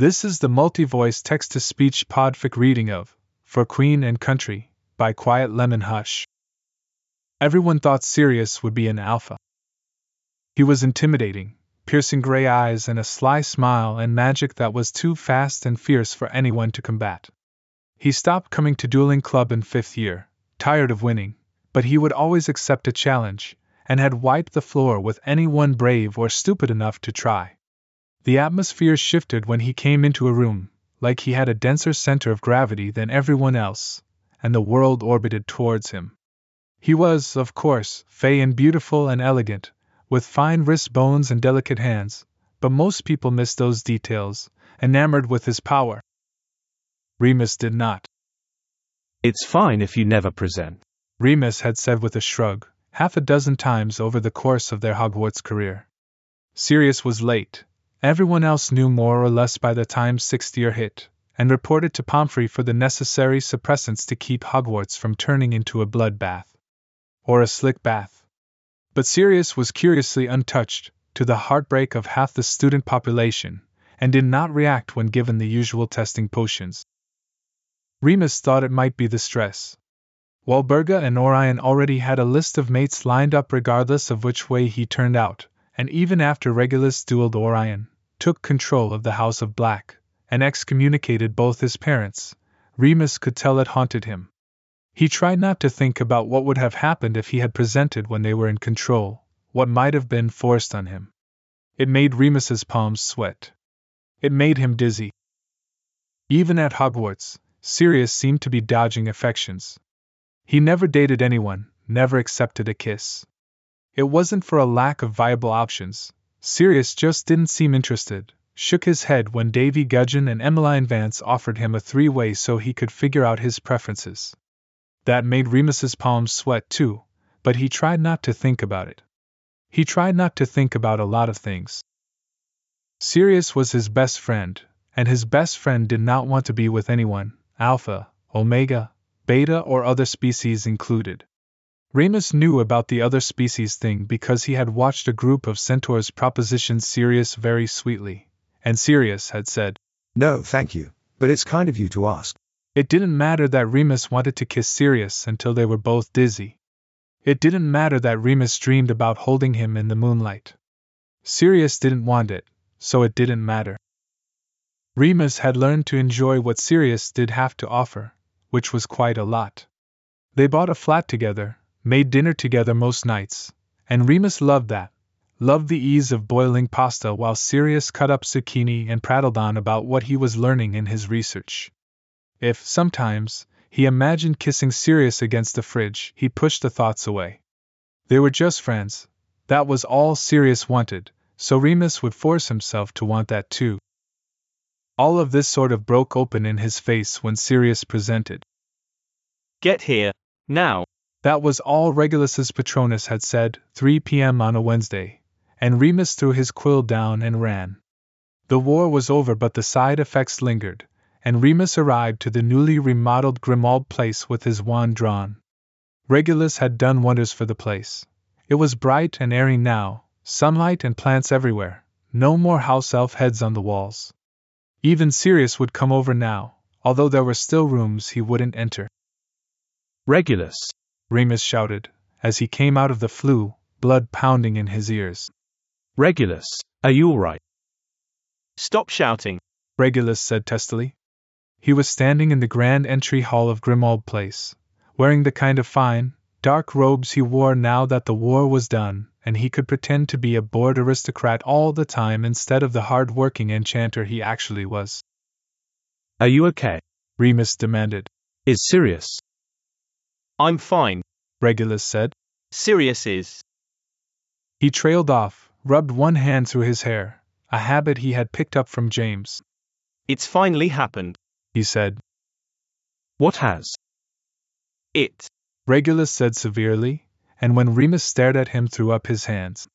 This is the multi voice text to speech podfic reading of For Queen and Country by Quiet Lemon Hush. Everyone thought Sirius would be an alpha. He was intimidating, piercing gray eyes and a sly smile and magic that was too fast and fierce for anyone to combat. He stopped coming to dueling club in fifth year, tired of winning, but he would always accept a challenge, and had wiped the floor with anyone brave or stupid enough to try. The atmosphere shifted when he came into a room, like he had a denser center of gravity than everyone else, and the world orbited towards him. He was, of course, fey and beautiful and elegant, with fine wrist bones and delicate hands, but most people missed those details, enamored with his power. Remus did not. It's fine if you never present, Remus had said with a shrug, half a dozen times over the course of their Hogwarts career. Sirius was late. Everyone else knew more or less by the time sixth year hit, and reported to Pomfrey for the necessary suppressants to keep Hogwarts from turning into a blood bath. Or a slick bath. But Sirius was curiously untouched, to the heartbreak of half the student population, and did not react when given the usual testing potions. Remus thought it might be the stress. Walburga and Orion already had a list of mates lined up regardless of which way he turned out, and even after Regulus dueled Orion, took control of the House of Black, and excommunicated both his parents, Remus could tell it haunted him. He tried not to think about what would have happened if he had presented when they were in control, what might have been forced on him. It made Remus's palms sweat. It made him dizzy. Even at Hogwarts, Sirius seemed to be dodging affections. He never dated anyone, never accepted a kiss. It wasn't for a lack of viable options, Sirius just didn't seem interested, shook his head when Davy Gudgeon and Emmeline Vance offered him a three way so he could figure out his preferences. That made Remus's palms sweat too, but he tried not to think about it. He tried not to think about a lot of things. Sirius was his best friend, and his best friend did not want to be with anyone, Alpha, Omega, Beta, or other species included. Remus knew about the other species thing because he had watched a group of centaurs proposition Sirius very sweetly, and Sirius had said, No, thank you, but it's kind of you to ask. It didn't matter that Remus wanted to kiss Sirius until they were both dizzy. It didn't matter that Remus dreamed about holding him in the moonlight. Sirius didn't want it, so it didn't matter. Remus had learned to enjoy what Sirius did have to offer, which was quite a lot. They bought a flat together, made dinner together most nights, and Remus loved that, loved the ease of boiling pasta while Sirius cut up zucchini and prattled on about what he was learning in his research. If, sometimes, he imagined kissing Sirius against the fridge, he pushed the thoughts away. They were just friends, that was all Sirius wanted, so Remus would force himself to want that too. All of this sort of broke open in his face when Sirius presented. Get here, now. That was all Regulus's Patronus had said, 3 p.m. on a Wednesday, and Remus threw his quill down and ran. The war was over, but the side effects lingered, and Remus arrived to the newly remodeled Grimmauld Place with his wand drawn. Regulus had done wonders for the place. It was bright and airy now, sunlight and plants everywhere, no more house elf heads on the walls. Even Sirius would come over now, although there were still rooms he wouldn't enter. Regulus! Remus shouted, as he came out of the floo, blood pounding in his ears. Regulus, are you alright? Stop shouting, Regulus said testily. He was standing in the grand entry hall of Grimmauld Place, wearing the kind of fine, dark robes he wore now that the war was done, and he could pretend to be a bored aristocrat all the time instead of the hard working enchanter he actually was. Are you okay? Remus demanded. Is Sirius? I'm fine, Regulus said. Sirius is. He trailed off, rubbed one hand through his hair, a habit he had picked up from James. It's finally happened he said. What has? It. Regulus said severely, and when Remus stared at him, threw up his hands.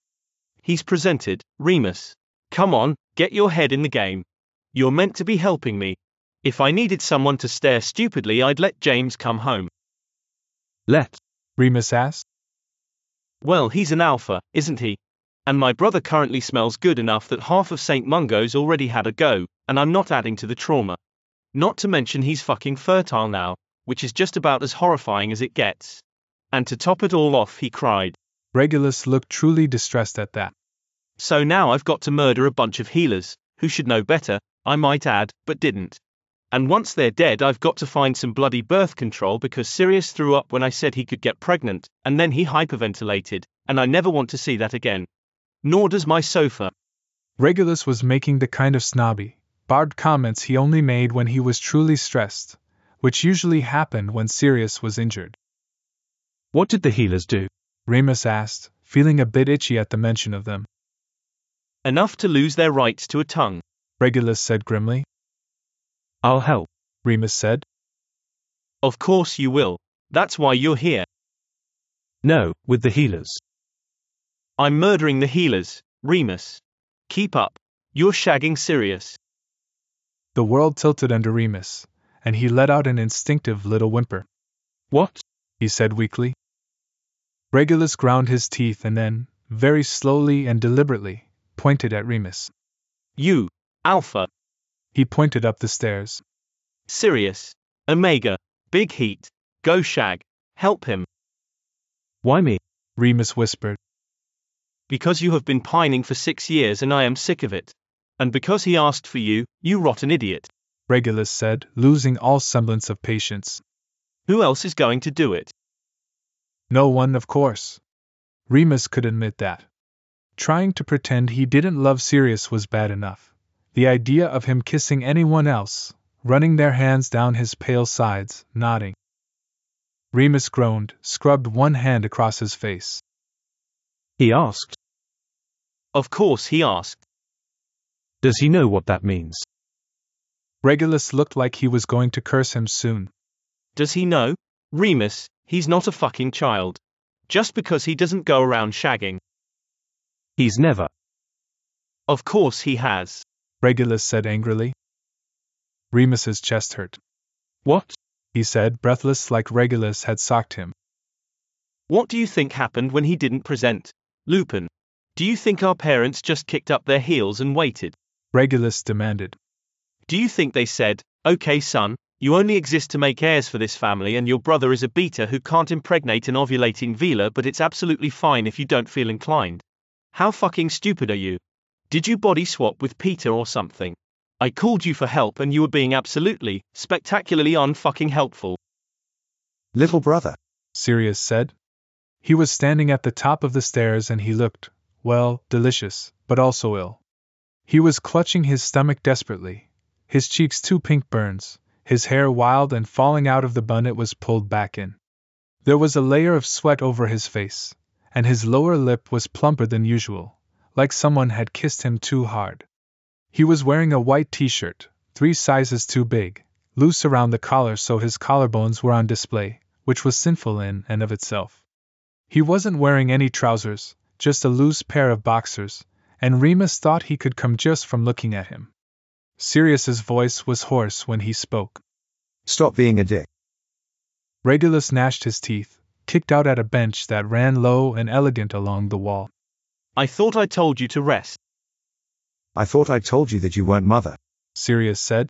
He's presented, Remus. Come on, get your head in the game. You're meant to be helping me. If I needed someone to stare stupidly, I'd let James come home. Let? Remus asked. Well, he's an alpha, isn't he? And my brother currently smells good enough that half of St. Mungo's already had a go, and I'm not adding to the trauma. Not to mention he's fucking fertile now, which is just about as horrifying as it gets. And to top it all off, he cried. Regulus looked truly distressed at that. So now I've got to murder a bunch of healers, who should know better, I might add, but didn't. And once they're dead, I've got to find some bloody birth control because Sirius threw up when I said he could get pregnant, and then he hyperventilated, and I never want to see that again. Nor does my sofa. Regulus was making the kind of snobby, barbed comments he only made when he was truly stressed, which usually happened when Sirius was injured. What did the healers do? Remus asked, feeling a bit itchy at the mention of them. Enough to lose their rights to a tongue. Regulus said grimly. I'll help. Remus said. Of course you will. That's why you're here. No, with the healers. I'm murdering the healers, Remus. Keep up. You're shagging Sirius. The world tilted under Remus, and he let out an instinctive little whimper. What? he said weakly. Regulus ground his teeth and then, very slowly and deliberately, pointed at Remus. You, Alpha. He pointed up the stairs. Sirius. Omega. Big heat. Go shag. Help him. Why me? Remus whispered. Because you have been pining for six years and I am sick of it. And because he asked for you, you rotten idiot. Regulus said, losing all semblance of patience. Who else is going to do it? No one, of course. Remus could admit that. Trying to pretend he didn't love Sirius was bad enough. The idea of him kissing anyone else, running their hands down his pale sides, nodding. Remus groaned, scrubbed one hand across his face. He asked. Of course he asked. Does he know what that means? Regulus looked like he was going to curse him soon. Does he know? Remus, he's not a fucking child. Just because he doesn't go around shagging. He's never. Of course he has. Regulus said angrily. Remus's chest hurt. What? he said, breathless like Regulus had socked him. What do you think happened when he didn't present? Lupin. Do you think our parents just kicked up their heels and waited? Regulus demanded. Do you think they said, okay, son, you only exist to make heirs for this family, and your brother is a beta who can't impregnate an ovulating Veela, but it's absolutely fine if you don't feel inclined? How fucking stupid are you? Did you body swap with Peter or something? I called you for help and you were being absolutely, spectacularly unfucking helpful. Little brother. Sirius said. He was standing at the top of the stairs and he looked, well, delicious, but also ill. He was clutching his stomach desperately, his cheeks two pink burns, his hair wild and falling out of the bun it was pulled back in. There was a layer of sweat over his face, and his lower lip was plumper than usual, like someone had kissed him too hard. He was wearing a white t shirt, three sizes too big, loose around the collar so his collarbones were on display, which was sinful in and of itself. He wasn't wearing any trousers, just a loose pair of boxers, and Remus thought he could come just from looking at him. Sirius's voice was hoarse when he spoke. Stop being a dick. Regulus gnashed his teeth, kicked out at a bench that ran low and elegant along the wall. I thought I told you to rest. I thought I told you that you weren't mother. Sirius said.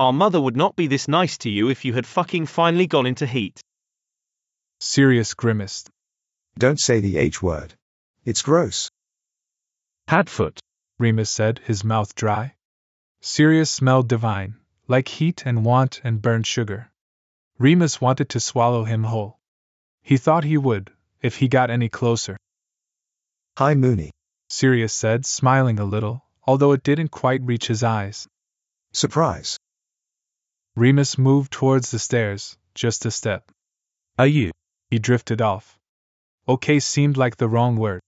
Our mother would not be this nice to you if you had fucking finally gone into heat. Sirius grimaced. Don't say the H word. It's gross. Padfoot. Remus said, his mouth dry. Sirius smelled divine, like heat and want and burned sugar. Remus wanted to swallow him whole. He thought he would, if he got any closer. Hi, Moony. Sirius said, smiling a little, although it didn't quite reach his eyes. Surprise. Remus moved towards the stairs, just a step. Are you? He drifted off. Okay seemed like the wrong word,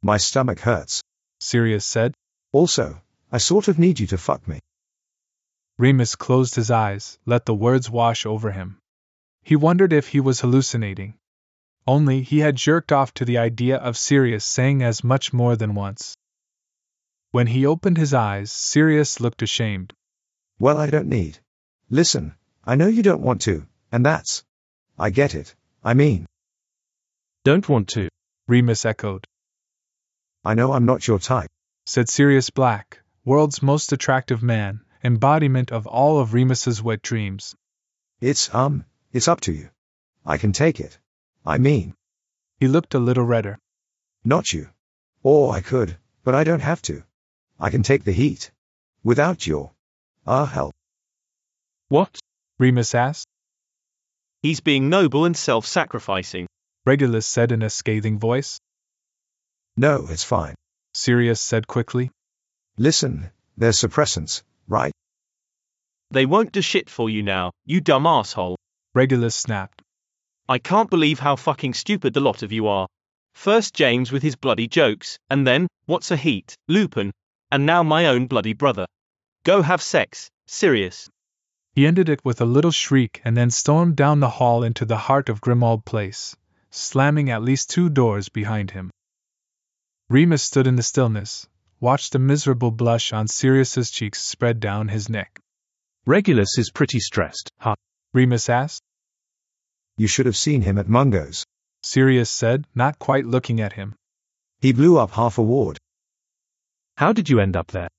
My stomach hurts. Sirius said. Also, I sort of need you to fuck me. Remus closed his eyes, let the words wash over him. He wondered if he was hallucinating. Only he had jerked off to the idea of Sirius saying as much more than once. When he opened his eyes, Sirius looked ashamed. Well, I don't need. Listen, I know you don't want to, and that's. I get it. I mean, Don't want to. Remus echoed. I know I'm not your type. said Sirius Black, world's most attractive man, embodiment of all of Remus's wet dreams. It's, um, it's up to you. I can take it. I mean, He looked a little redder. not you. Or I could, but I don't have to. I can take the heat. Without your, ah, help. What? Remus asked. He's being noble and self sacrificing. Regulus said in a scathing voice. No, it's fine. Sirius said quickly. Listen, they're suppressants, right? They won't do shit for you now, you dumb asshole. Regulus snapped. I can't believe how fucking stupid the lot of you are. First James with his bloody jokes, and then, what's a heat, Lupin, and now my own bloody brother. Go have sex, Sirius. He ended it with a little shriek and then stormed down the hall into the heart of Grimmauld Place, slamming at least two doors behind him. Remus stood in the stillness, watched a miserable blush on Sirius's cheeks spread down his neck. Regulus is pretty stressed, huh? Remus asked. You should have seen him at Mungo's. Sirius said, not quite looking at him. He blew up half a ward. How did you end up there?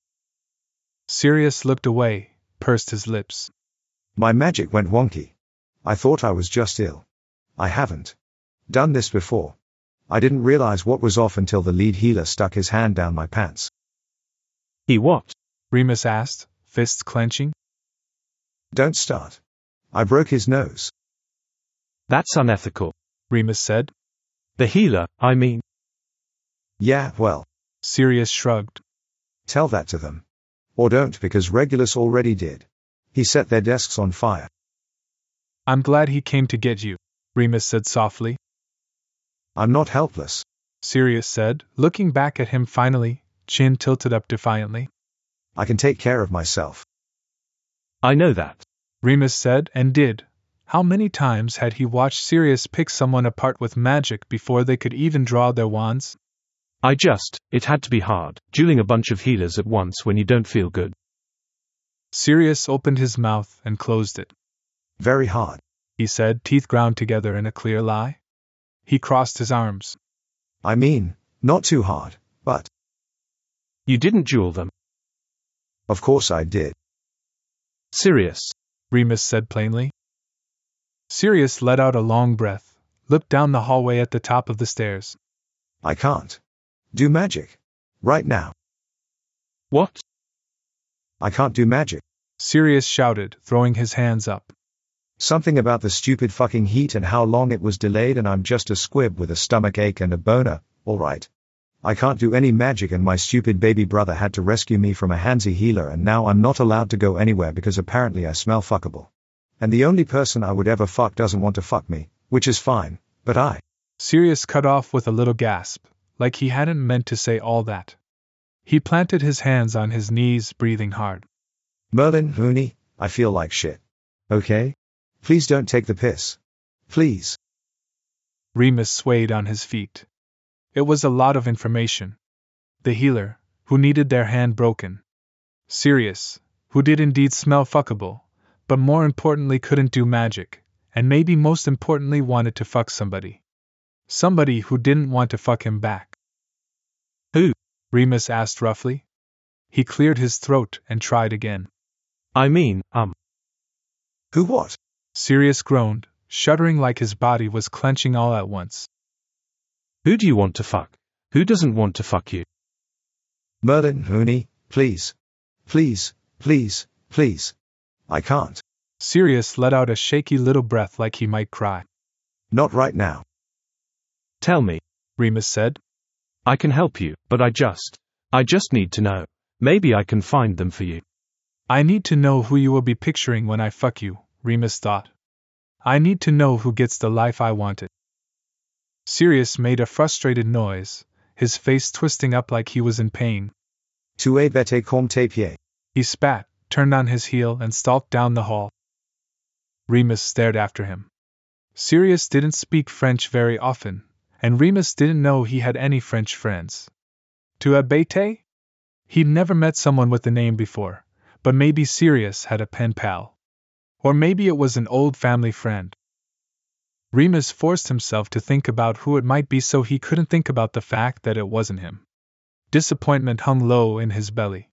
Sirius looked away, pursed his lips. My magic went wonky. I thought I was just ill. I haven't done this before. I didn't realize what was off until the lead healer stuck his hand down my pants. He what? Remus asked, fists clenching. Don't start. I broke his nose. That's unethical. Remus said. The healer, I mean. Yeah, well, Sirius shrugged. tell that to them. Or don't because Regulus already did. He set their desks on fire. I'm glad he came to get you, Remus said softly. I'm not helpless. Sirius said, looking back at him finally, chin tilted up defiantly. I can take care of myself. I know that. Remus said and did. How many times had he watched Sirius pick someone apart with magic before they could even draw their wands? I just, it had to be hard, dueling a bunch of healers at once when you don't feel good. Sirius opened his mouth and closed it. Very hard. He said, teeth ground together in a clear lie. He crossed his arms. I mean, not too hard, but, You didn't duel them. of course I did. Sirius. Remus said plainly. Sirius let out a long breath, looked down the hallway at the top of the stairs. I can't do magic. Right now. What? I can't do magic. Sirius shouted, throwing his hands up. Something about the stupid fucking heat and how long it was delayed and I'm just a squib with a stomach ache and a boner, alright. I can't do any magic and my stupid baby brother had to rescue me from a handsy healer and now I'm not allowed to go anywhere because apparently I smell fuckable. And the only person I would ever fuck doesn't want to fuck me, which is fine, but I. Sirius cut off with a little gasp, like he hadn't meant to say all that. He planted his hands on his knees, breathing hard. Merlin, Moony, I feel like shit. Okay? Please don't take the piss. Please. Remus swayed on his feet. It was a lot of information. The healer, who needed their hand broken. Sirius, who did indeed smell fuckable, but more importantly couldn't do magic, and maybe most importantly wanted to fuck somebody. Somebody who didn't want to fuck him back. Who? Remus asked roughly. He cleared his throat and tried again. I mean, um. Who what? Sirius groaned, shuddering like his body was clenching all at once. Who do you want to fuck? Who doesn't want to fuck you? Merlin, Moony, please. Please, please, please. I can't. Sirius let out a shaky little breath like he might cry. Not right now. Tell me. Remus said. I can help you, but I just. I just need to know. Maybe I can find them for you. I need to know who you will be picturing when I fuck you, Remus thought. I need to know who gets the life I wanted. Sirius made a frustrated noise, his face twisting up like he was in pain. Tu es bête comme tes pieds. He spat, turned on his heel, and stalked down the hall. Remus stared after him. Sirius didn't speak French very often, and Remus didn't know he had any French friends. Tu es bête? He'd never met someone with the name before, but maybe Sirius had a pen pal. Or maybe it was an old family friend. Remus forced himself to think about who it might be so he couldn't think about the fact that it wasn't him. Disappointment hung low in his belly.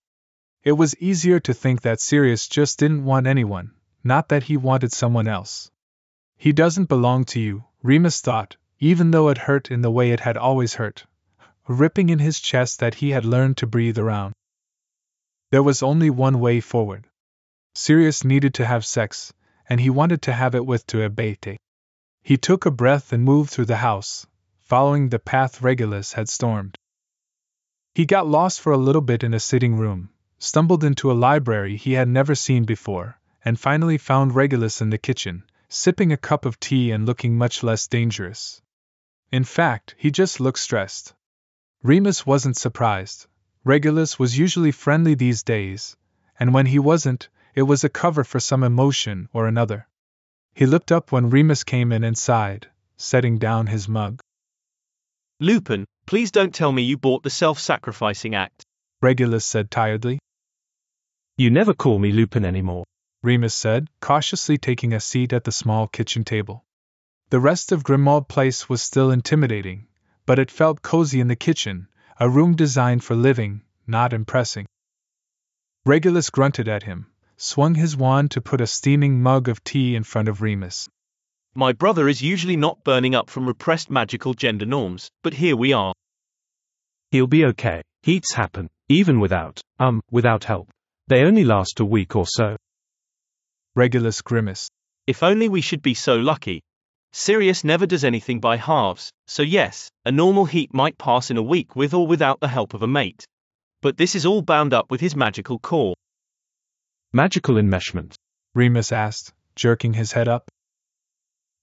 It was easier to think that Sirius just didn't want anyone, not that he wanted someone else. He doesn't belong to you, Remus thought, even though it hurt in the way it had always hurt, ripping in his chest that he had learned to breathe around. There was only one way forward. Sirius needed to have sex, and he wanted to have it with Tuabete. He took a breath and moved through the house, following the path Regulus had stormed. He got lost for a little bit in a sitting room, stumbled into a library he had never seen before, and finally found Regulus in the kitchen, sipping a cup of tea and looking much less dangerous. In fact, he just looked stressed. Remus wasn't surprised. Regulus was usually friendly these days, and when he wasn't, it was a cover for some emotion or another. He looked up when Remus came in and sighed, setting down his mug. Lupin, please don't tell me you bought the self sacrificing act. Regulus said tiredly. You never call me Lupin anymore. Remus said, cautiously taking a seat at the small kitchen table. The rest of Grimmauld Place was still intimidating, but it felt cozy in the kitchen, a room designed for living, not impressing. Regulus grunted at him, swung his wand to put a steaming mug of tea in front of Remus. My brother is usually not burning up from repressed magical gender norms, but here we are. He'll be okay. Heats happen, even without, um, without help. They only last a week or so. Regulus grimaced. If only we should be so lucky. Sirius never does anything by halves, so yes, a normal heat might pass in a week with or without the help of a mate. But this is all bound up with his magical core. Magical enmeshment? Remus asked, jerking his head up.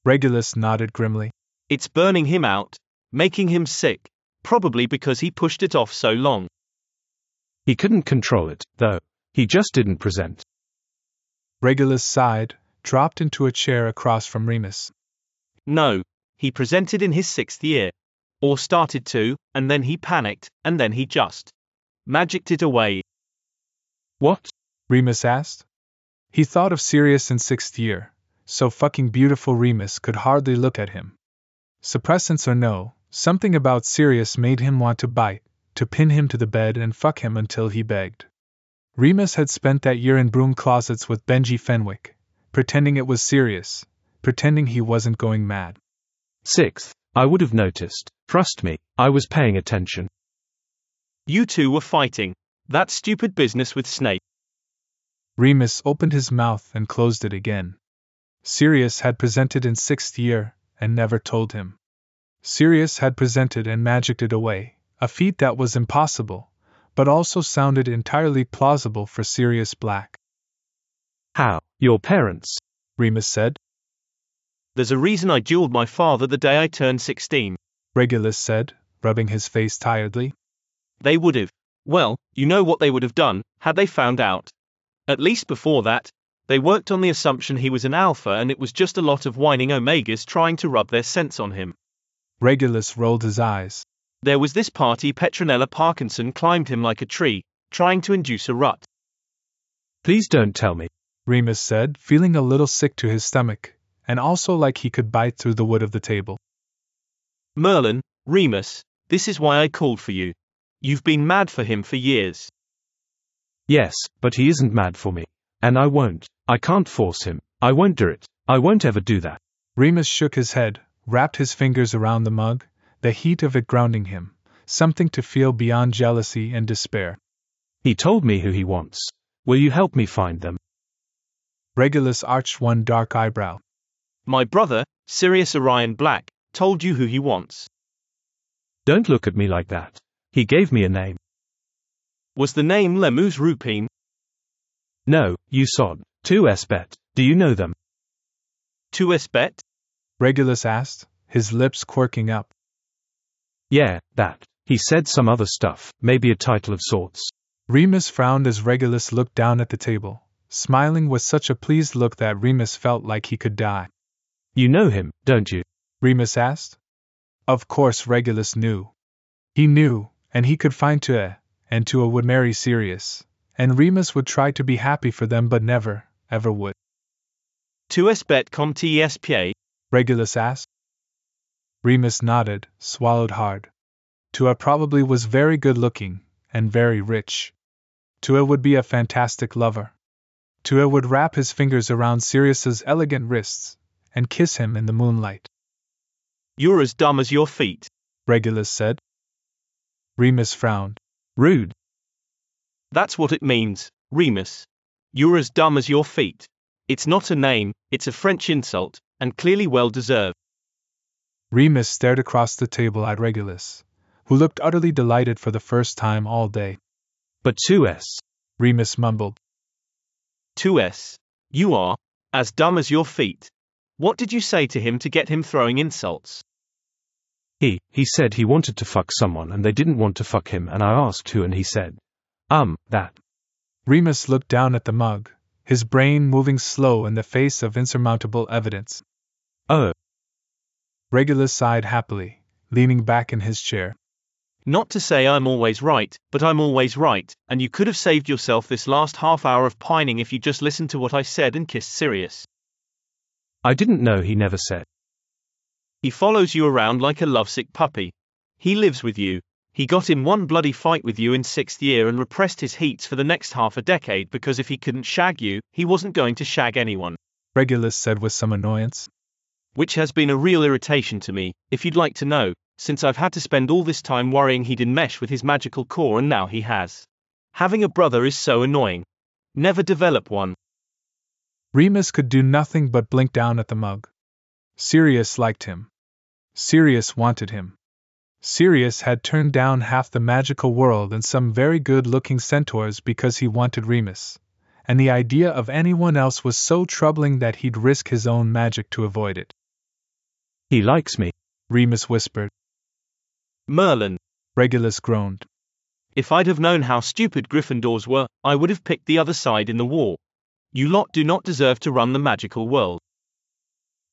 Regulus nodded grimly. It's burning him out, making him sick, probably because he pushed it off so long. He couldn't control it, though. He just didn't present. Regulus sighed, dropped into a chair across from Remus. No, he presented in his sixth year. Or started to, and then he panicked, and then he just magicked it away. What? Remus asked. He thought of Sirius in sixth year, so fucking beautiful Remus could hardly look at him. Suppressants or no, something about Sirius made him want to bite, to pin him to the bed and fuck him until he begged. Remus had spent that year in broom closets with Benji Fenwick, pretending it was serious, pretending he wasn't going mad. Sixth, I would have noticed. Trust me, I was paying attention. You two were fighting. That stupid business with Snape. Remus opened his mouth and closed it again. Sirius had presented in sixth year, and never told him. Sirius had presented and magicked it away, a feat that was impossible, but also sounded entirely plausible for Sirius Black. How? Your parents? Remus said. There's a reason I dueled my father the day I turned 16. Regulus said, rubbing his face tiredly. They would have. Well, you know what they would have done, had they found out. At least before that, they worked on the assumption he was an alpha and it was just a lot of whining omegas trying to rub their sense on him. Regulus rolled his eyes. There was this party Petronella Parkinson climbed him like a tree, trying to induce a rut. Please don't tell me. Remus said, feeling a little sick to his stomach, and also like he could bite through the wood of the table. Merlin, Remus, this is why I called for you. You've been mad for him for years. Yes, but he isn't mad for me. And I won't. I can't force him. I won't do it. I won't ever do that. Remus shook his head, wrapped his fingers around the mug, the heat of it grounding him, something to feel beyond jealousy and despair. He told me who he wants. Will you help me find them? Regulus arched one dark eyebrow. My brother, Sirius Orion Black, told you who he wants. Don't look at me like that. He gave me a name. Was the name Lemus Rupine? No, you sod. Tu es bête. Do you know them? Tu es bête? Regulus asked, his lips quirking up. Yeah, that. He said some other stuff, maybe a title of sorts. Remus frowned as Regulus looked down at the table, smiling with such a pleased look that Remus felt like he could die. You know him, don't you? Remus asked. Of course Regulus knew. He knew, and he could find Tua, and Tua would marry Sirius, and Remus would try to be happy for them but never, ever would. Tu espet com TSPA? Regulus asked. Remus nodded, swallowed hard. Tua probably was very good looking, and very rich. Tua would be a fantastic lover. Tua would wrap his fingers around Sirius's elegant wrists and kiss him in the moonlight. You're as dumb as your feet. Regulus said. Remus frowned. Rude. That's what it means, Remus. You're as dumb as your feet. It's not a name, it's a French insult, and clearly well deserved. Remus stared across the table at Regulus, who looked utterly delighted for the first time all day. But 2S. Remus mumbled. 2S. You are as dumb as your feet. What did you say to him to get him throwing insults? He, he said he wanted to fuck someone and they didn't want to fuck him and I asked who and he said, um, that. Remus looked down at the mug, his brain moving slow in the face of insurmountable evidence. Oh. Regulus sighed happily, leaning back in his chair. Not to say I'm always right, but I'm always right, and you could have saved yourself this last half hour of pining if you just listened to what I said and kissed Sirius. I didn't know he never said. He follows you around like a lovesick puppy. He lives with you. He got in one bloody fight with you in sixth year and repressed his heats for the next half a decade because if he couldn't shag you, he wasn't going to shag anyone. Regulus said with some annoyance. Which has been a real irritation to me, if you'd like to know, since I've had to spend all this time worrying he'd enmesh with his magical core and now he has. Having a brother is so annoying. Never develop one. Remus could do nothing but blink down at the mug. Sirius liked him. Sirius wanted him. Sirius had turned down half the magical world and some very good looking centaurs because he wanted Remus, and the idea of anyone else was so troubling that he'd risk his own magic to avoid it. He likes me, Remus whispered. Merlin. Regulus groaned. If I'd have known how stupid Gryffindors were, I would have picked the other side in the war. You lot do not deserve to run the magical world.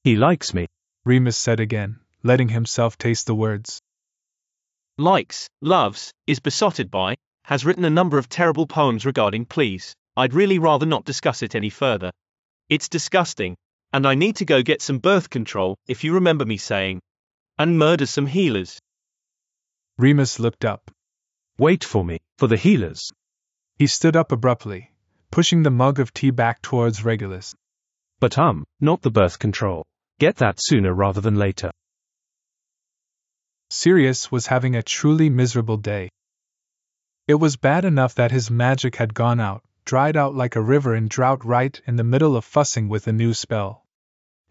He likes me, Remus said again, letting himself taste the words. Likes, loves, is besotted by, has written a number of terrible poems regarding please. I'd really rather not discuss it any further. It's disgusting, and I need to go get some birth control, if you remember me saying. And murder some healers. Remus looked up. Wait for me, for the healers. He stood up abruptly, pushing the mug of tea back towards Regulus. But um, not the birth control. Get that sooner rather than later. Sirius was having a truly miserable day. It was bad enough that his magic had gone out, dried out like a river in drought right in the middle of fussing with a new spell.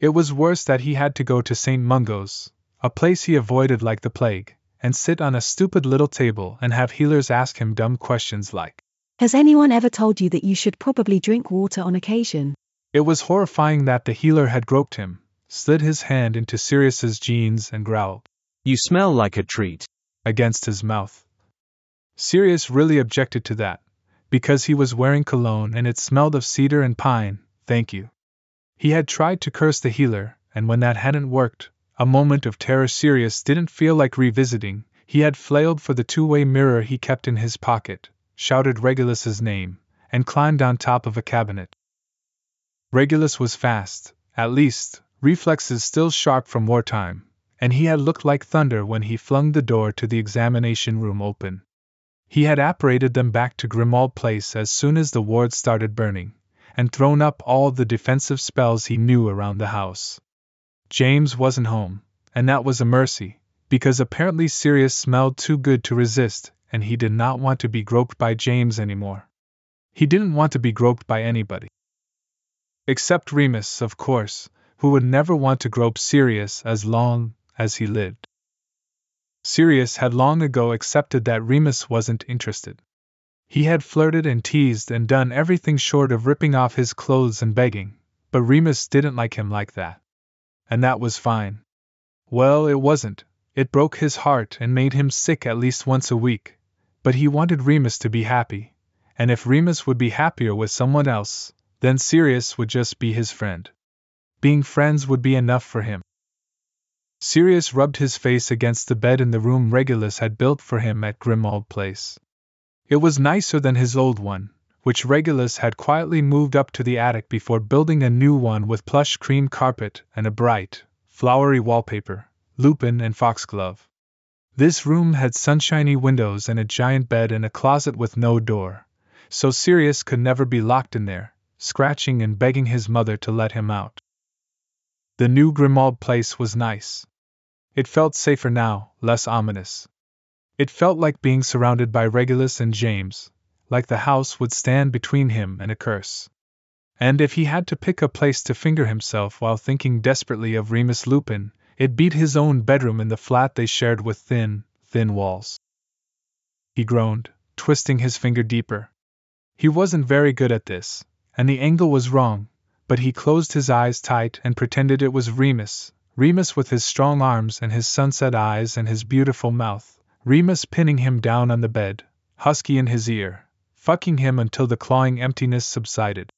It was worse that he had to go to St. Mungo's, a place he avoided like the plague, and sit on a stupid little table and have healers ask him dumb questions like, Has anyone ever told you that you should probably drink water on occasion? It was horrifying that the healer had groped him, slid his hand into Sirius's jeans and growled, You smell like a treat. against his mouth. Sirius really objected to that, because he was wearing cologne and it smelled of cedar and pine, thank you. He had tried to curse the healer, and when that hadn't worked, a moment of terror Sirius didn't feel like revisiting. He had flailed for the two way mirror he kept in his pocket, shouted Regulus's name, and climbed on top of a cabinet. Regulus was fast, at least, reflexes still sharp from wartime, and he had looked like thunder when he flung the door to the examination room open. He had apparated them back to Grimmauld Place as soon as the ward started burning, and thrown up all the defensive spells he knew around the house. James wasn't home, and that was a mercy, because apparently Sirius smelled too good to resist, and he did not want to be groped by James anymore. He didn't want to be groped by anybody. Except Remus, of course, who would never want to grope Sirius as long as he lived. Sirius had long ago accepted that Remus wasn't interested. He had flirted and teased and done everything short of ripping off his clothes and begging, but Remus didn't like him like that. And that was fine. Well, it wasn't, it broke his heart and made him sick at least once a week, but he wanted Remus to be happy, and if Remus would be happier with someone else, then Sirius would just be his friend. Being friends would be enough for him. Sirius rubbed his face against the bed in the room Regulus had built for him at Grimmauld Place. It was nicer than his old one, which Regulus had quietly moved up to the attic before building a new one with plush cream carpet and a bright, flowery wallpaper, lupin and foxglove. This room had sunshiny windows and a giant bed and a closet with no door, so Sirius could never be locked in there, scratching and begging his mother to let him out. The new Grimmauld place was nice. It felt safer now, less ominous. It felt like being surrounded by Regulus and James, like the house would stand between him and a curse. And if he had to pick a place to finger himself while thinking desperately of Remus Lupin, it beat his own bedroom in the flat they shared with thin, thin walls. He groaned, twisting his finger deeper. He wasn't very good at this, and the angle was wrong, but he closed his eyes tight and pretended it was Remus, Remus with his strong arms and his sunset eyes and his beautiful mouth, Remus pinning him down on the bed, husky in his ear, fucking him until the clawing emptiness subsided.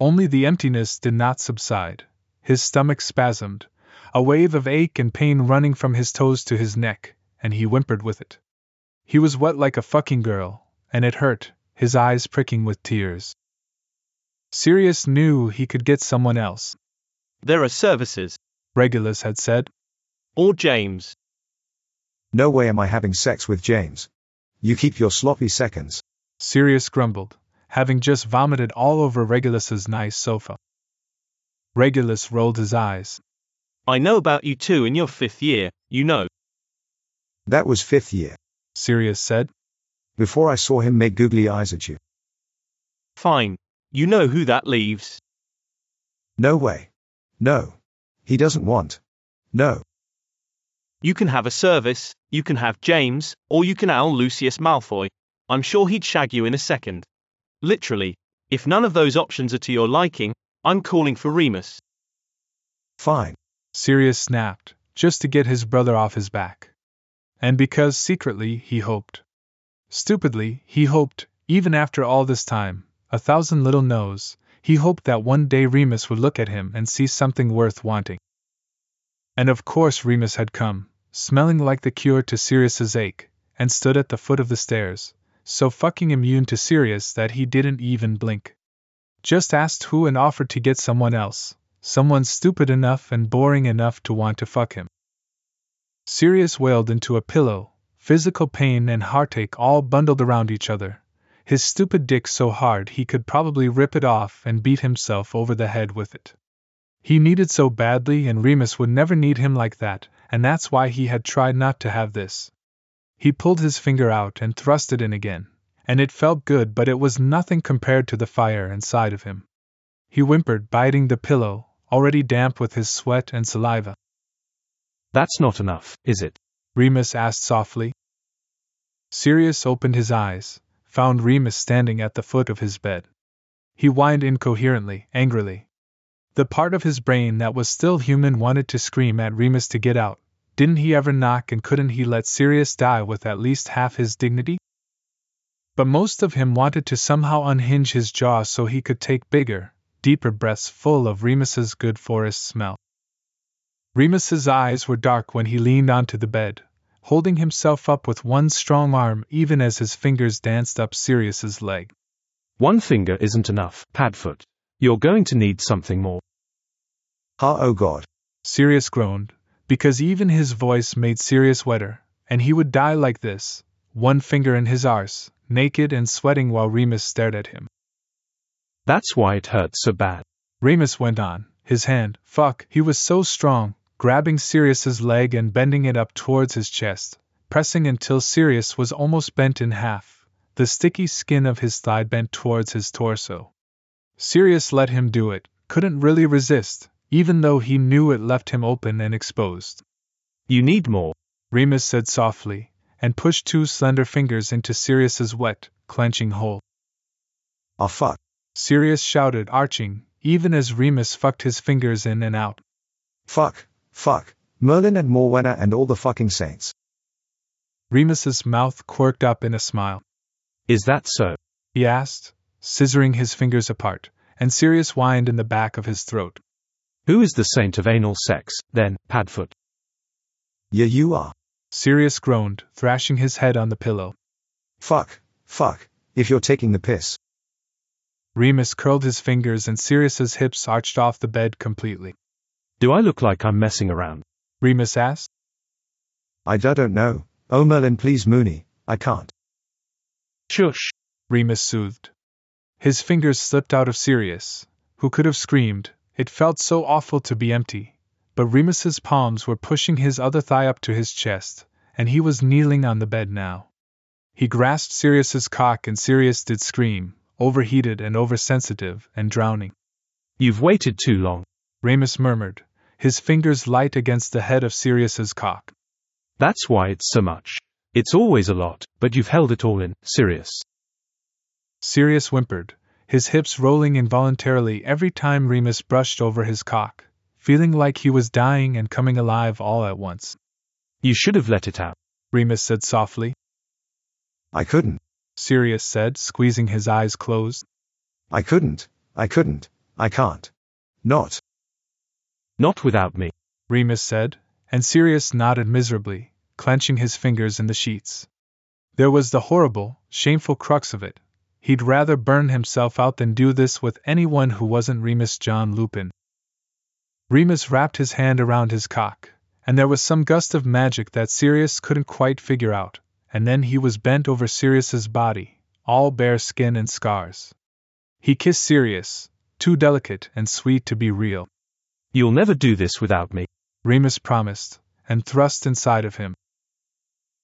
Only the emptiness did not subside. His stomach spasmed, a wave of ache and pain running from his toes to his neck, and he whimpered with it. He was wet like a fucking girl, and it hurt, his eyes pricking with tears. Sirius knew he could get someone else. There are services. Regulus had said. Or James. No way am I having sex with James. You keep your sloppy seconds. Sirius grumbled, having just vomited all over Regulus's nice sofa. Regulus rolled his eyes. I know about you too in your fifth year, you know. That was fifth year. Sirius said. Before I saw him make googly eyes at you. Fine. You know who that leaves. No way. No. He doesn't want. No. You can have a service, you can have James, or you can owl Lucius Malfoy. I'm sure he'd shag you in a second. Literally. If none of those options are to your liking, I'm calling for Remus. Fine. Sirius snapped, just to get his brother off his back. And because secretly he hoped. Stupidly, he hoped, even after all this time, a thousand little no's, he hoped that one day Remus would look at him and see something worth wanting. And of course Remus had come, smelling like the cure to Sirius's ache, and stood at the foot of the stairs, so fucking immune to Sirius that he didn't even blink. Just asked who and offered to get someone else, someone stupid enough and boring enough to want to fuck him. Sirius wailed into a pillow, physical pain and heartache all bundled around each other, his stupid dick so hard he could probably rip it off and beat himself over the head with it. He needed so badly, and Remus would never need him like that, and that's why he had tried not to have this. He pulled his finger out and thrust it in again, and it felt good, but it was nothing compared to the fire inside of him. He whimpered, biting the pillow, already damp with his sweat and saliva. That's not enough, is it? Remus asked softly. Sirius opened his eyes, found Remus standing at the foot of his bed. He whined incoherently, angrily. The part of his brain that was still human wanted to scream at Remus to get out. Didn't he ever knock and couldn't he let Sirius die with at least half his dignity? But most of him wanted to somehow unhinge his jaw so he could take bigger, deeper breaths full of Remus's good forest smell. Remus's eyes were dark when he leaned onto the bed, holding himself up with one strong arm even as his fingers danced up Sirius's leg. One finger isn't enough, Padfoot. You're going to need something more. Ah, oh god. Sirius groaned, because even his voice made Sirius wetter, and he would die like this, one finger in his arse, naked and sweating while Remus stared at him. That's why it hurts so bad. Remus went on, his hand, fuck, he was so strong, grabbing Sirius's leg and bending it up towards his chest, pressing until Sirius was almost bent in half, the sticky skin of his thigh bent towards his torso. Sirius let him do it, couldn't really resist, even though he knew it left him open and exposed. You need more, Remus said softly, and pushed two slender fingers into Sirius's wet, clenching hole. Ah, fuck. Sirius shouted, arching, even as Remus fucked his fingers in and out. Fuck. Fuck. Merlin and Morwenna and all the fucking saints. Remus's mouth quirked up in a smile. Is that so? He asked, scissoring his fingers apart, and Sirius whined in the back of his throat. Who is the saint of anal sex, then, Padfoot? Yeah, you are. Sirius groaned, thrashing his head on the pillow. Fuck. Fuck. If you're taking the piss. Remus curled his fingers and Sirius's hips arched off the bed completely. Do I look like I'm messing around? Remus asked. I don't know. Oh Merlin, please Moony, I can't. Shush. Remus soothed. His fingers slipped out of Sirius, who could have screamed, it felt so awful to be empty. But Remus's palms were pushing his other thigh up to his chest, and he was kneeling on the bed now. He grasped Sirius's cock and Sirius did scream, overheated and oversensitive and drowning. You've waited too long. Remus murmured, his fingers light against the head of Sirius's cock. That's why it's so much. It's always a lot, but you've held it all in, Sirius. Sirius whimpered, his hips rolling involuntarily every time Remus brushed over his cock, feeling like he was dying and coming alive all at once. You should have let it out. Remus said softly. I couldn't. Sirius said, squeezing his eyes closed. I couldn't. I couldn't. I can't. Not. Not without me. Remus said, and Sirius nodded miserably, clenching his fingers in the sheets. There was the horrible, shameful crux of it. He'd rather burn himself out than do this with anyone who wasn't Remus John Lupin. Remus wrapped his hand around his cock, and there was some gust of magic that Sirius couldn't quite figure out, and then he was bent over Sirius's body, all bare skin and scars. He kissed Sirius, too delicate and sweet to be real. You'll never do this without me. Remus promised, and thrust inside of him.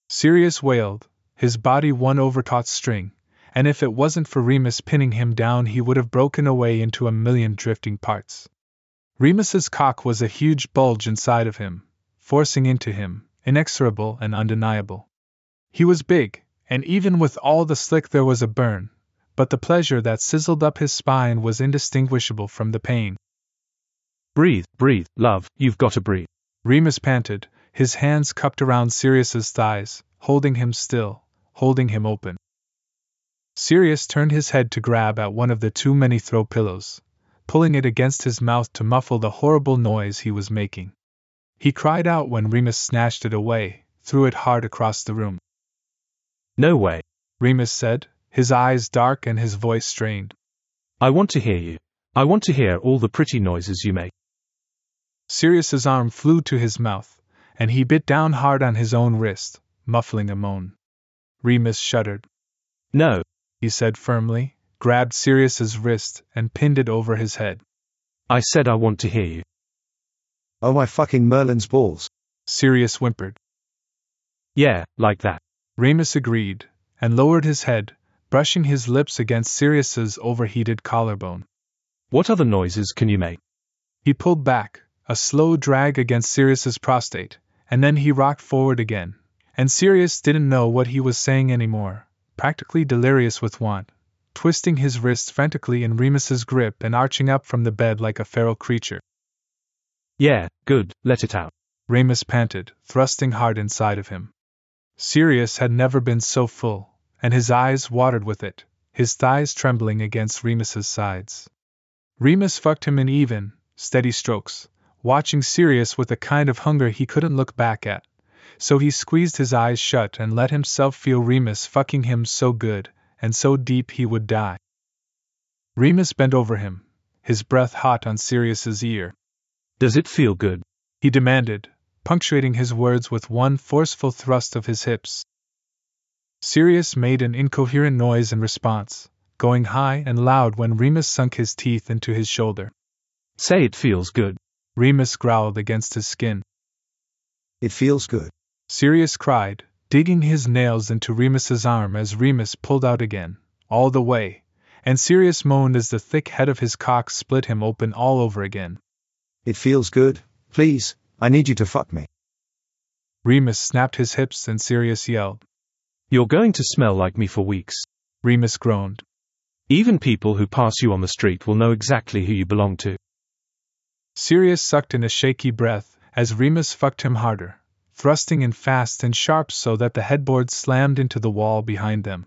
Sirius wailed, his body one overtaut string, and if it wasn't for Remus pinning him down, he would have broken away into a million drifting parts. Remus's cock was a huge bulge inside of him, forcing into him, inexorable and undeniable. He was big, and even with all the slick there was a burn, but the pleasure that sizzled up his spine was indistinguishable from the pain. Breathe, breathe, love, you've got to breathe. Remus panted, his hands cupped around Sirius's thighs, holding him still, holding him open. Sirius turned his head to grab at one of the too many throw pillows, pulling it against his mouth to muffle the horrible noise he was making. He cried out when Remus snatched it away, threw it hard across the room. No way. Remus said, his eyes dark and his voice strained. I want to hear you. I want to hear all the pretty noises you make. Sirius's arm flew to his mouth, and he bit down hard on his own wrist, muffling a moan. Remus shuddered. No, he said firmly, grabbed Sirius's wrist and pinned it over his head. I said I want to hear you. Oh my fucking Merlin's balls. Sirius whimpered. Yeah, like that. Remus agreed, and lowered his head, brushing his lips against Sirius's overheated collarbone. What other noises can you make? He pulled back, a slow drag against Sirius's prostate, and then he rocked forward again, and Sirius didn't know what he was saying anymore, practically delirious with want, twisting his wrists frantically in Remus's grip and arching up from the bed like a feral creature. Yeah, good, let it out. Remus panted, thrusting hard inside of him. Sirius had never been so full, and his eyes watered with it, his thighs trembling against Remus's sides. Remus fucked him in even, steady strokes, watching Sirius with a kind of hunger he couldn't look back at, so he squeezed his eyes shut and let himself feel Remus fucking him so good and so deep he would die. Remus bent over him, his breath hot on Sirius's ear. Does it feel good? He demanded, punctuating his words with one forceful thrust of his hips. Sirius made an incoherent noise in response, going high and loud when Remus sunk his teeth into his shoulder. Say it feels good. Remus growled against his skin. It feels good. Sirius cried, digging his nails into Remus's arm as Remus pulled out again, all the way, and Sirius moaned as the thick head of his cock split him open all over again. It feels good. Please, I need you to fuck me. Remus snapped his hips and Sirius yelled. You're going to smell like me for weeks. Remus groaned. Even people who pass you on the street will know exactly who you belong to. Sirius sucked in a shaky breath as Remus fucked him harder, thrusting in fast and sharp so that the headboard slammed into the wall behind them.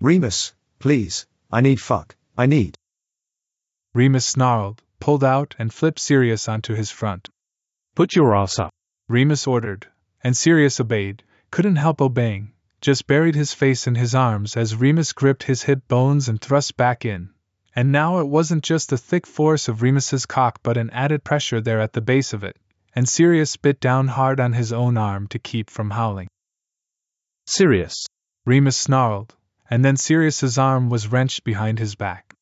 Remus, please, I need fuck, I need. Remus snarled, pulled out, and flipped Sirius onto his front. Put your ass up. Remus ordered, and Sirius obeyed, couldn't help obeying, just buried his face in his arms as Remus gripped his hip bones and thrust back in. And now it wasn't just the thick force of Remus's cock but an added pressure there at the base of it, and Sirius bit down hard on his own arm to keep from howling. Sirius. Remus snarled, and then Sirius's arm was wrenched behind his back.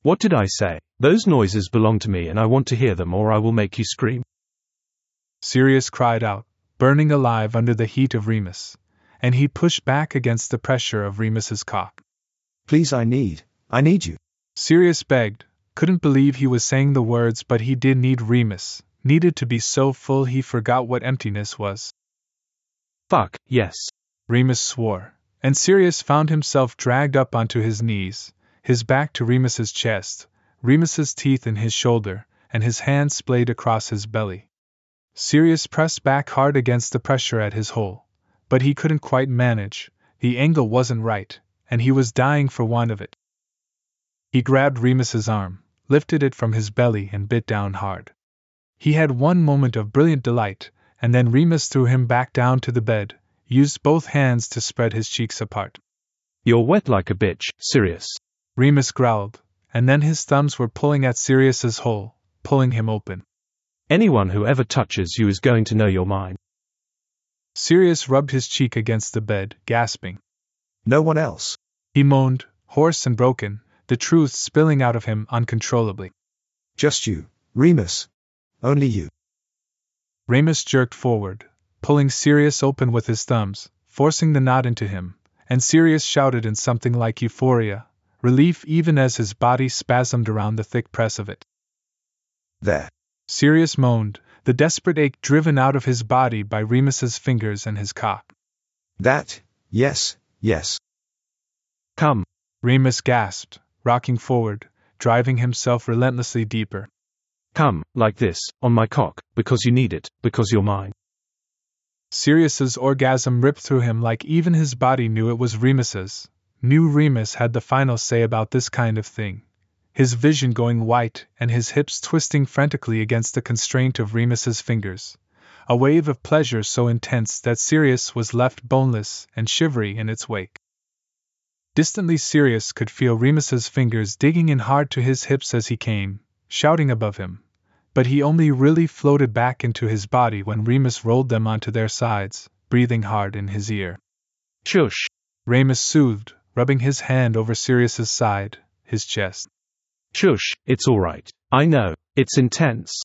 What did I say? Those noises belong to me and I want to hear them or I will make you scream. Sirius cried out, burning alive under the heat of Remus, and he pushed back against the pressure of Remus's cock. Please, I need, I need you. Sirius begged, couldn't believe he was saying the words, but he did need Remus, needed to be so full he forgot what emptiness was. Fuck, yes. Remus swore, and Sirius found himself dragged up onto his knees, his back to Remus's chest, Remus's teeth in his shoulder, and his hand splayed across his belly. Sirius pressed back hard against the pressure at his hole, but he couldn't quite manage, the angle wasn't right, and he was dying for want of it. He grabbed Remus's arm, lifted it from his belly, and bit down hard. He had one moment of brilliant delight, and then Remus threw him back down to the bed, used both hands to spread his cheeks apart. You're wet like a bitch, Sirius. Remus growled, and then his thumbs were pulling at Sirius's hole, pulling him open. Anyone who ever touches you is going to know you're mine. Sirius rubbed his cheek against the bed, gasping. No one else. He moaned, hoarse and broken, the truth spilling out of him uncontrollably. Just you, Remus. Only you. Remus jerked forward, pulling Sirius open with his thumbs, forcing the knot into him, and Sirius shouted in something like euphoria, relief even as his body spasmed around the thick press of it. There. Sirius moaned, the desperate ache driven out of his body by Remus's fingers and his cock. That, yes, yes. Come. Remus gasped, rocking forward, driving himself relentlessly deeper. Come, like this, on my cock, because you need it, because you're mine. Sirius's orgasm ripped through him like even his body knew it was Remus's. Knew Remus had the final say about this kind of thing. His vision going white and his hips twisting frantically against the constraint of Remus's fingers. A wave of pleasure so intense that Sirius was left boneless and shivery in its wake. Distantly Sirius could feel Remus's fingers digging in hard to his hips as he came, shouting above him, but he only really floated back into his body when Remus rolled them onto their sides, breathing hard in his ear. Shush. Remus soothed, rubbing his hand over Sirius's side, his chest. Shush, it's all right. I know, it's intense.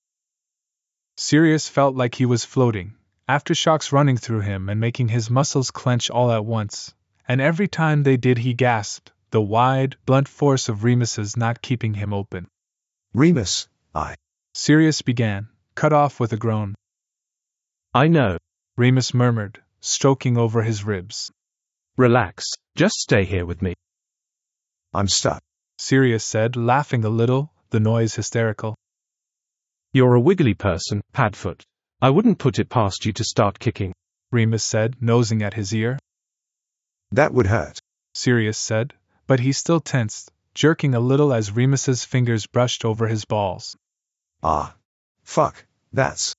Sirius felt like he was floating, aftershocks running through him and making his muscles clench all at once, and every time they did he gasped, the wide, blunt force of Remus's knot keeping him open. Remus, I. Sirius began, cut off with a groan. I know. Remus murmured, stroking over his ribs. Relax, just stay here with me. I'm stuck. Sirius said, laughing a little, the noise hysterical. You're a wiggly person, Padfoot. I wouldn't put it past you to start kicking. Remus said, nosing at his ear. That would hurt. Sirius said, but he still tensed, jerking a little as Remus's fingers brushed over his balls. Ah. Fuck, that's.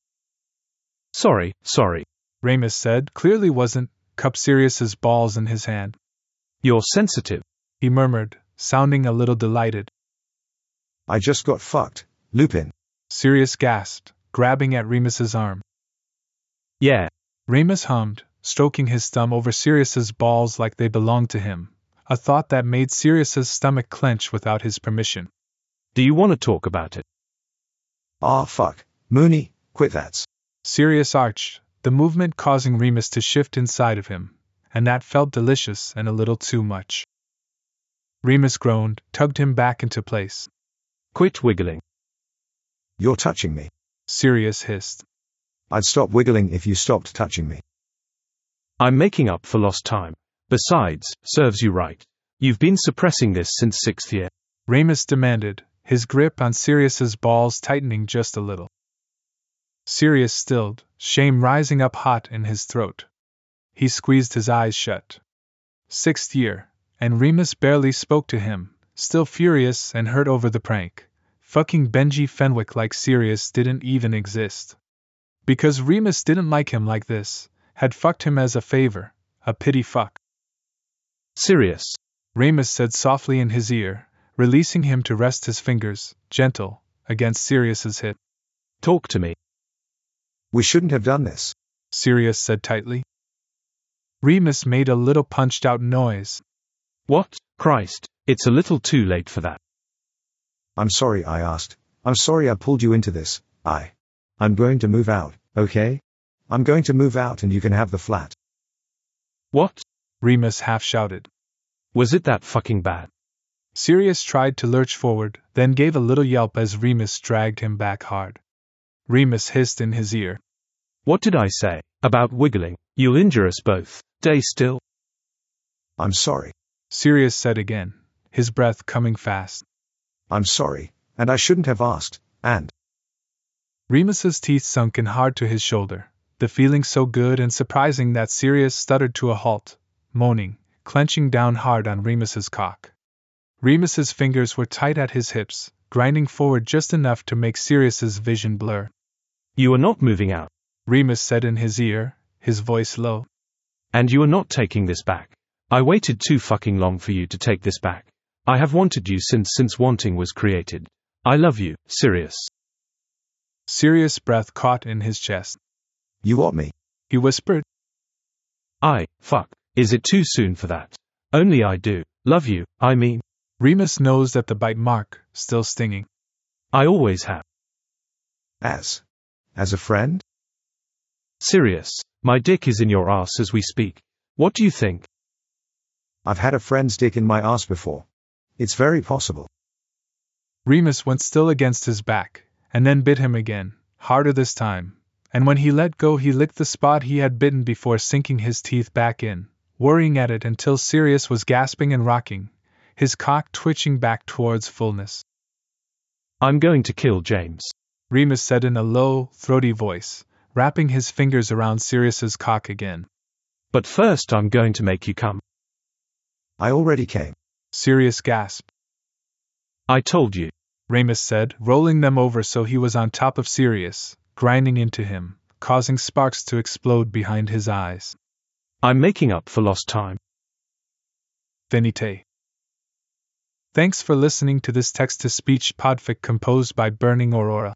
Sorry, sorry. Remus said, clearly wasn't, cup Sirius's balls in his hand. You're sensitive. He murmured, sounding a little delighted. I just got fucked, Lupin. Sirius gasped, grabbing at Remus's arm. Yeah. Remus hummed, stroking his thumb over Sirius's balls like they belonged to him, a thought that made Sirius's stomach clench without his permission. Do you want to talk about it? Ah, fuck. Moony, quit that. Sirius arched, the movement causing Remus to shift inside of him, and that felt delicious and a little too much. Remus groaned, tugged him back into place. Quit wiggling. You're touching me. Sirius hissed. I'd stop wiggling if you stopped touching me. I'm making up for lost time. Besides, serves you right. You've been suppressing this since sixth year. Remus demanded, his grip on Sirius's balls tightening just a little. Sirius stilled, shame rising up hot in his throat. He squeezed his eyes shut. Sixth year, and Remus barely spoke to him, still furious and hurt over the prank. Fucking Benji Fenwick like Sirius didn't even exist. Because Remus didn't like him like this, had fucked him as a favor, a pity fuck. Sirius. Remus said softly in his ear, releasing him to rest his fingers, gentle, against Sirius's hip. Talk to me. We shouldn't have done this. Sirius said tightly. Remus made a little punched out noise. What? Christ, it's a little too late for that. I'm sorry I asked. I'm sorry I pulled you into this. I. I'm going to move out, okay? I'm going to move out and you can have the flat. What? Remus half shouted. Was it that fucking bad? Sirius tried to lurch forward, then gave a little yelp as Remus dragged him back hard. Remus hissed in his ear. What did I say? About wiggling? You'll injure us both. Stay still. I'm sorry. Sirius said again, his breath coming fast. I'm sorry, and I shouldn't have asked, and. Remus's teeth sunk in hard to his shoulder, the feeling so good and surprising that Sirius stuttered to a halt, moaning, clenching down hard on Remus's cock. Remus's fingers were tight at his hips, grinding forward just enough to make Sirius's vision blur. You are not moving out. Remus said in his ear, his voice low. And you are not taking this back. I waited too fucking long for you to take this back. I have wanted you since since wanting was created. I love you, Sirius. Sirius' breath caught in his chest. You want me? He whispered. I, fuck, is it too soon for that? Only I do. Love you, I mean. Remus knows that the bite mark, still stinging. I always have. As. As a friend? Sirius, my dick is in your ass as we speak. What do you think? I've had a friend's dick in my ass before. It's very possible. Remus went still against his back, and then bit him again, harder this time, and when he let go, he licked the spot he had bitten before sinking his teeth back in, worrying at it until Sirius was gasping and rocking, his cock twitching back towards fullness. I'm going to kill James, Remus said in a low, throaty voice, wrapping his fingers around Sirius's cock again. But first, I'm going to make you come. I already came. Sirius gasped. I told you. Remus said, rolling them over so he was on top of Sirius, grinding into him, causing sparks to explode behind his eyes. I'm making up for lost time. Venite. Thanks for listening to this text to speech podfic composed by Burning Aurora.